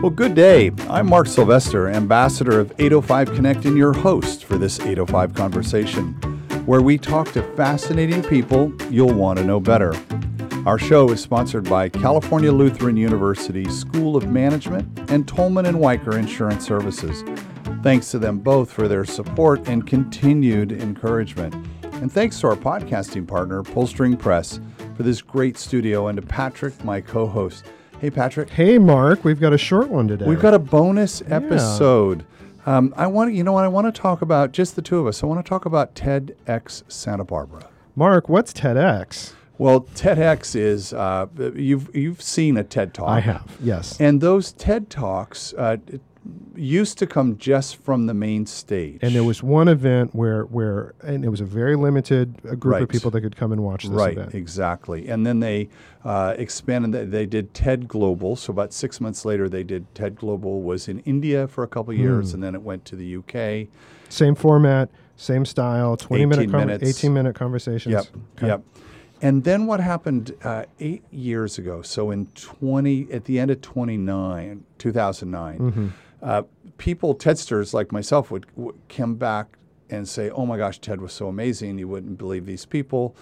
Well, good day. I'm Mark Sylvester, ambassador of 805 Connect, and your host for this 805 conversation, where we talk to fascinating people you'll want to know better. Our show is sponsored by California Lutheran University School of Management and Tolman and Wiker Insurance Services. Thanks to them both for their support and continued encouragement. And thanks to our podcasting partner, Pullstring Press, for this great studio, and to Patrick, my co host. Hey, Patrick. Hey, Mark. We've got a short one today. We've got a bonus episode. Um, I want you know what I want to talk about. Just the two of us. I want to talk about TEDx Santa Barbara. Mark, what's TEDx? Well, TEDx is uh, you've you've seen a TED talk. I have. Yes. And those TED talks uh, used to come just from the main stage. And there was one event where where and it was a very limited uh, group Right. of people that could come and watch this right, event. exactly. And then they uh, expanded. They, they did TED Global. So about six months later, they did TED Global. Was in India for a couple of years, and then it went to the UK. Same format, same style, 20 minute 18 minutes. 18 minute conversations. Yep. Okay. Yep. And then what happened uh, eight years ago? So in 20, at the end of 29, 2009, Mm-hmm. Uh, people, TEDsters like myself, would, would come back and say, "Oh my gosh, TED was so amazing! You wouldn't believe these people."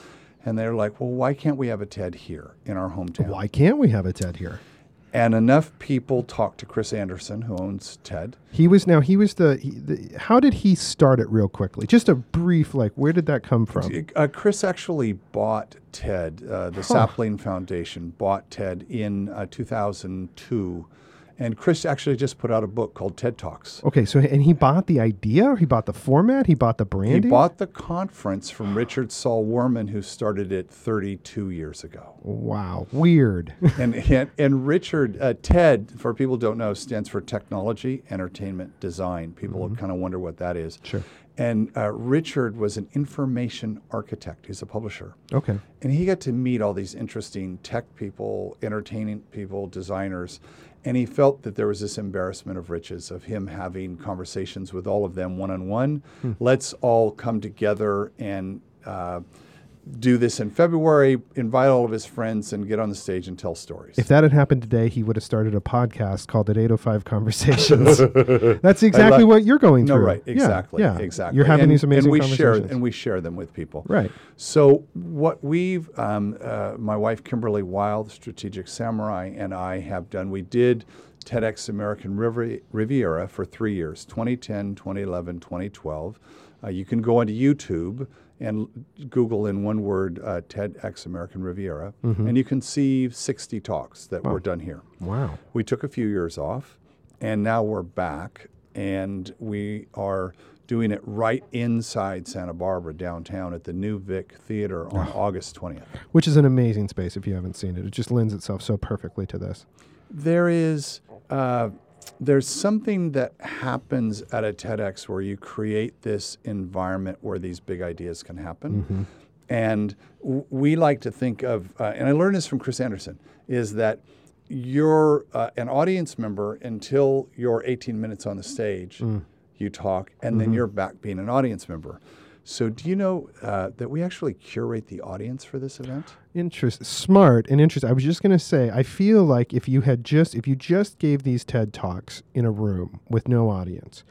And they're like, "Well, why can't we have a TED here in our hometown?" Why can't we have a TED here? And enough people talked to Chris Anderson, who owns TED. He was now he was the, he, the how did he start it real quickly? Just a brief like where did that come from? Uh, Chris actually bought TED. Uh, the Sapling Foundation bought TED in uh, 2002. And Chris actually just put out a book called TED Talks. Okay, so and he bought the idea, he bought the format, he bought the branding. He bought the conference from Richard Saul Wurman, who started it 32 years ago. wow, weird. and, and and Richard uh, TED, for people who don't know, stands for Technology, Entertainment, Design. People kind of wonder what that is. Sure. And uh, Richard was an information architect. He's a publisher. okay. And he got to meet all these interesting tech people, entertaining people, designers. And he felt that there was this embarrassment of riches of him having conversations with all of them one on one. Let's all come together and uh, do this in February, invite all of his friends, and get on the stage and tell stories. If that had happened today, he would have started a podcast called "At 805 Conversations." That's exactly what you're going no, through. right, exactly, Yeah, exactly. You're having and, these amazing and we share conversations. and we share them with people. right. So what we've, um, uh, my wife Kimberly Wild, Strategic Samurai, and I have done, we did TEDx American Rivi- Riviera for three years, 2010, 2011, 2012. Uh, you can go onto YouTube and Google in one word uh, TEDx American Riviera, and you can see 60 talks that were done here. Wow. We took a few years off, and now we're back, and we are doing it right inside Santa Barbara downtown at the New Vic Theater on August 20th. Which is an amazing space if you haven't seen it. It just lends itself so perfectly to this. There is uh, there's something that happens at a TEDx where you create this environment where these big ideas can happen. And w- we like to think of, uh, and I learned this from Chris Anderson, is that you're uh, an audience member until you're 18 minutes on the stage, you talk, and then you're back being an audience member. So, do you know uh, that we actually curate the audience for this event? Interest, smart and interesting. I was just going to say, I feel like if you had just, if you just gave these TED talks in a room with no audience,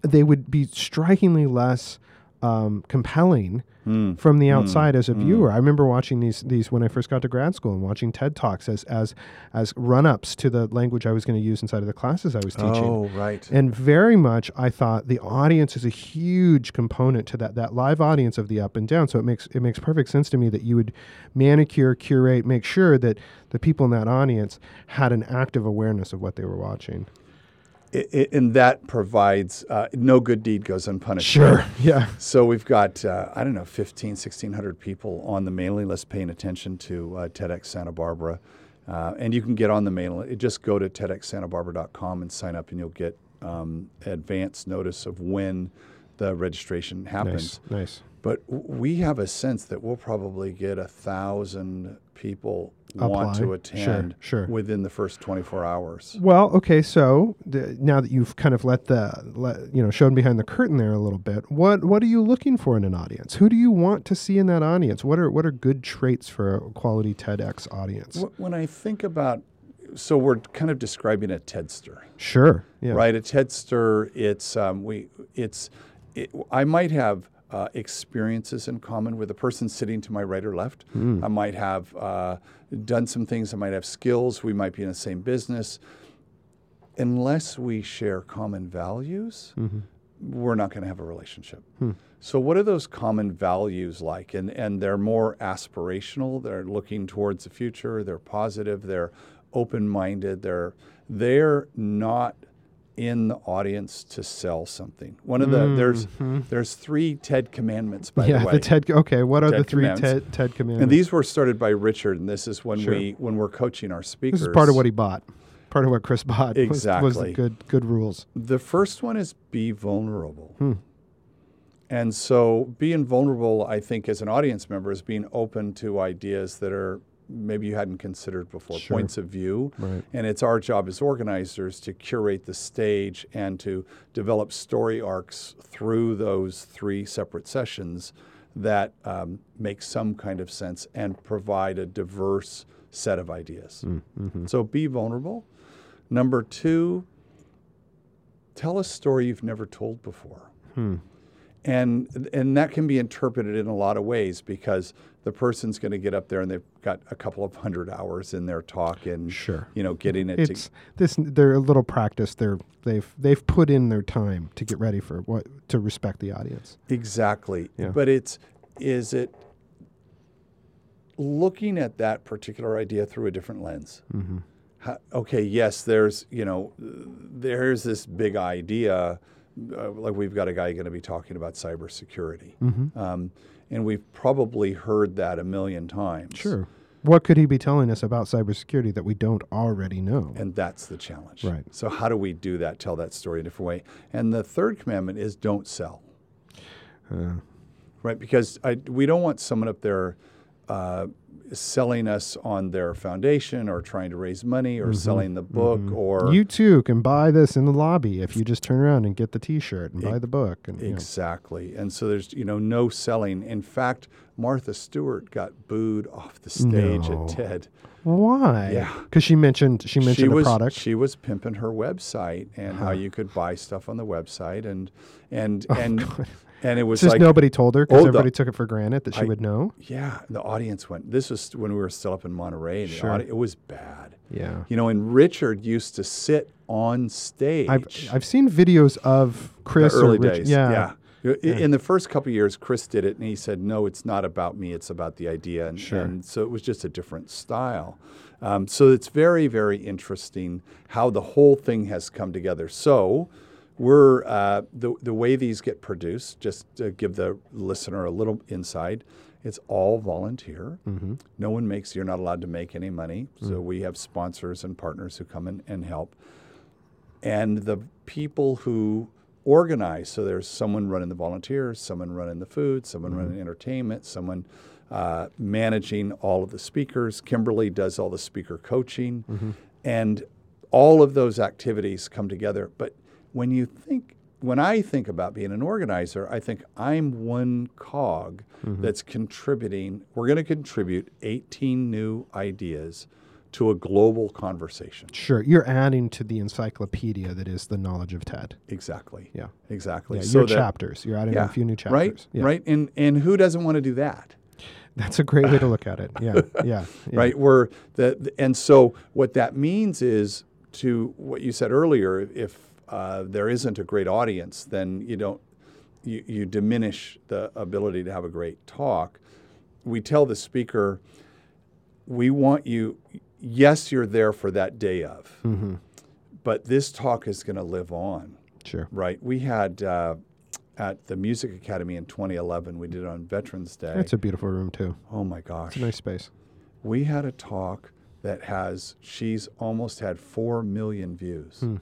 they would be strikingly less um, compelling hmm. from the hmm. outside as a hmm. viewer. I remember watching these these when I first got to grad school and watching TED talks as as as run ups to the language I was going to use inside of the classes I was teaching. Oh, right. And very much, I thought the audience is a huge component to that that live audience of the up and down. So it makes it makes perfect sense to me that you would manicure, curate, make sure that the people in that audience had an active awareness of what they were watching. I i and that provides uh, no good deed goes unpunished. right? Yeah. So we've got, uh, I don't know, 15, 1,600 people on the mailing list paying attention to uh, TEDx Santa Barbara. Uh, and you can get on the mailing list. Just go to TEDxSantaBarbara.com and sign up, and you'll get um, advance notice of when the registration happens. Nice. Nice. But w- we have a sense that we'll probably get a thousand people want to Apply. Sure, attend sure. within the first 24 hours. Well, okay. So the, now that you've kind of let the let, you know shown behind the curtain there a little bit, what what are you looking for in an audience? Who do you want to see in that audience? What are what are good traits for a quality TEDx audience? When I think about so we're kind of describing a TEDster, Sure. Yeah. right? A TEDster. It's um, we. It's. It, I might have uh, experiences in common with the person sitting to my right or left. Hmm. I might have uh, done some things. I might have skills. We might be in the same business. Unless we share common values, Mm-hmm. we're not going to have a relationship. Hmm. So, what are those common values like? And and they're more aspirational. They're looking towards the future. They're positive. They're open-minded. They're they're not in the audience to sell something. One of the there's there's three TED commandments by Mm-hmm. yeah. the way. The TED. Okay. What are TED the three. TED, TED commands? and these were started by Richard, and this is when Sure. we when we're coaching our speakers. This is part of what he bought. Part of what Chris bought was- was, Exactly. the good good rules. The first one is be vulnerable. Hmm. And so being vulnerable, I think, as an audience member, is being open to ideas that are maybe you hadn't considered before, Sure. points of view. Right. And it's our job as organizers to curate the stage and to develop story arcs through those three separate sessions that um, make some kind of sense and provide a diverse set of ideas. Mm-hmm. So be vulnerable. Number two, tell a story you've never told before. Hmm. And, and that can be interpreted in a lot of ways because the person's going to get up there and they've got a couple of hundred hours in their talk and Sure. you know getting it It's to this. They're a little practice. They're they've they've put in their time to get ready for what to respect the audience. exactly. Yeah. But it's is it looking at that particular idea through a different lens. Mm-hmm. How, okay, yes, there's you know, there's this big idea. Uh, like we've got a guy going to be talking about cybersecurity, Mm-hmm. um, and we've probably heard that a million times. Sure. What could he be telling us about cybersecurity that we don't already know? And that's the challenge. Right. So how do we do that? Tell that story in a different way. And the third commandment is don't sell. Uh, right? Because I, we don't want someone up there uh, selling us on their foundation or trying to raise money or selling the book or Mm-hmm. you too can buy this in the lobby if you just turn around and get the T-shirt and buy the book. And you know. exactly. And so there's you know no selling. In fact, Martha Stewart got booed off the stage No. at TED. why? Yeah. because she mentioned she mentioned she was product. she was pimping her website and how you could buy stuff on the website and and and and it was Just like nobody told her because Hold everybody took it for granted that she I- would know. yeah the audience went this was when we were still up in Monterey and the Sure. audi- it was bad Yeah. You know, and Richard used to sit on stage. I've I've seen videos of the Chris or early days. Yeah. I- In the first couple of years, Chris did it, and he said, "No, it's not about me; it's about the idea." And, Sure. and so it was just a different style. Um, so it's very, very interesting how the whole thing has come together. So we're uh, the the way these get produced. Just to give the listener a little insight, it's all volunteer. Mm-hmm. No one makes. You're not allowed to make any money. So we have sponsors and partners who come in and help and the people who organize. So there's someone running the volunteers, someone running the food, someone running entertainment, someone uh, managing all of the speakers. Kimberly does all the speaker coaching, and all of those activities come together. But when you think, when I think about being an organizer, I think I'm one cog mm-hmm. that's contributing. We're going to contribute 18 new ideas to a global conversation. Sure, you're adding to the encyclopedia that is the knowledge of TED. Exactly. Yeah. Exactly. Yeah, So your that- chapters. You're adding a few new chapters. Right. Yeah. Right. And and who doesn't want to do that? That's a great way to look at it. Yeah. Yeah. yeah. Right. Where the, the- and so what that means is to what you said earlier. If uh, there isn't a great audience, then you don't you, you diminish the ability to have a great talk. We tell the speaker, we want you. Yes, you're there for that day of, Mm-hmm. but this talk is going to live on. Sure. Right. We had uh, at the Music Academy in 2011, we did it on Veterans Day. It's a beautiful room too. oh my gosh. It's a nice space. We had a talk that has, she's almost had 4 million views. Hmm.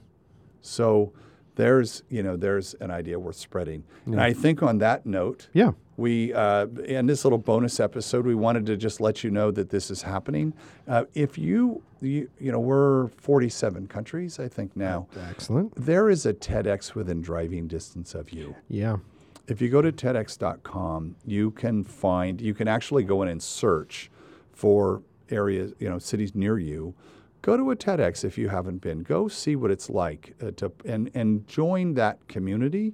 So there's, you know, there's an idea worth spreading. And I think on that note, Yeah. we, uh, in this little bonus episode, we wanted to just let you know that this is happening. Uh, if you, you, you know, we're 47 countries, I think now. Excellent. There is a TEDx within driving distance of you. Yeah. If you go to TEDx.com, you can find, you can actually go in and search for areas, you know, cities near you, go to a TEDx if you haven't been. Go see what it's like uh, to and and join that community.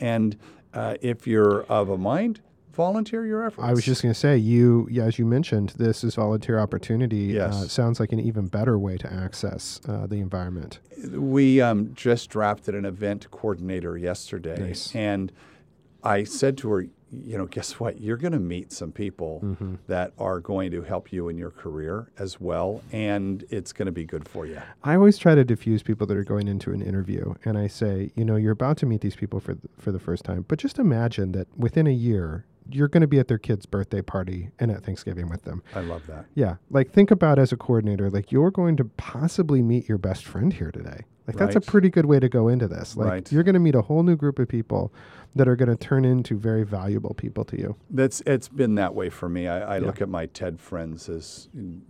And uh, if you're of a mind, volunteer your efforts. I was just going to say, you, yeah, as you mentioned, this is volunteer opportunity. Uh, Yes. sounds like an even better way to access uh, the environment. We um, just drafted an event coordinator yesterday, Nice. and I said to her, you know, guess what? You're going to meet some people Mm-hmm. that are going to help you in your career as well, and it's going to be good for you. I always try to diffuse people that are going into an interview, and I say, you know, you're about to meet these people for th- for the first time, but just imagine that within a year, you're going to be at their kid's birthday party and at Thanksgiving with them. I love that. Yeah, like think about as a coordinator, like you're going to possibly meet your best friend here today. Like that's a pretty good way to go into this. Like Right. you're going to meet a whole new group of people that are going to turn into very valuable people to you. That's it's been that way for me. I, I Yeah. look at my TED friends as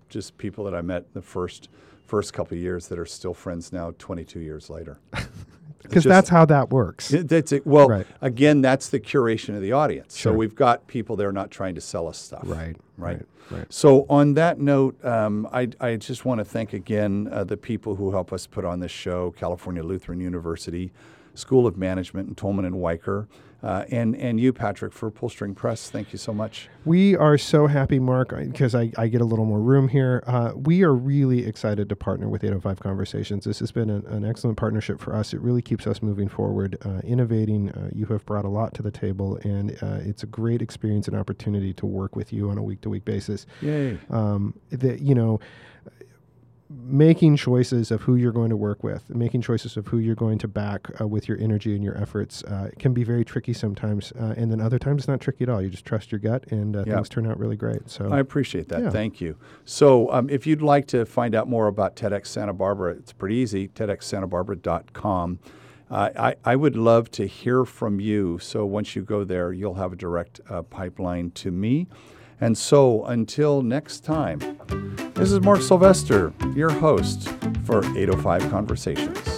just people that I met the first first couple of years that are still friends now, 22 years later. Because that's how that works. It- That's it. Well, Right. again, that's the curation of the audience. Sure. So we've got people there not trying to sell us stuff. Right, Right. right, right. So on that note, um, I, I just want to thank again uh, the people who help us put on this show: California Lutheran University School of Management and Tolman and Wiker, uh, and and you, Patrick, for Pull String Press. Thank you so much. We are so happy, Mark, because I, I get a little more room here. Uh, we are really excited to partner with 805 Conversations. This has been an, an excellent partnership for us. It really keeps us moving forward, uh, innovating. Uh, you have brought a lot to the table, and uh, it's a great experience and opportunity to work with you on a week to week basis. Yay! Um, that you know, making choices of who you're going to work with, making choices of who you're going to back uh, with your energy and your efforts uh, can be very tricky sometimes, uh, and then other times it's not tricky at all. You just trust your gut, and uh, Yeah. things turn out really great. So I appreciate that. Yeah. Thank you. So, um, if you'd like to find out more about TEDx Santa Barbara, it's pretty easy TEDxSantaBarbara.com. Uh, I, I would love to hear from you. So, once you go there, you'll have a direct uh, pipeline to me. And so, until next time, this is Mark Sylvester, your host for 805 Conversations.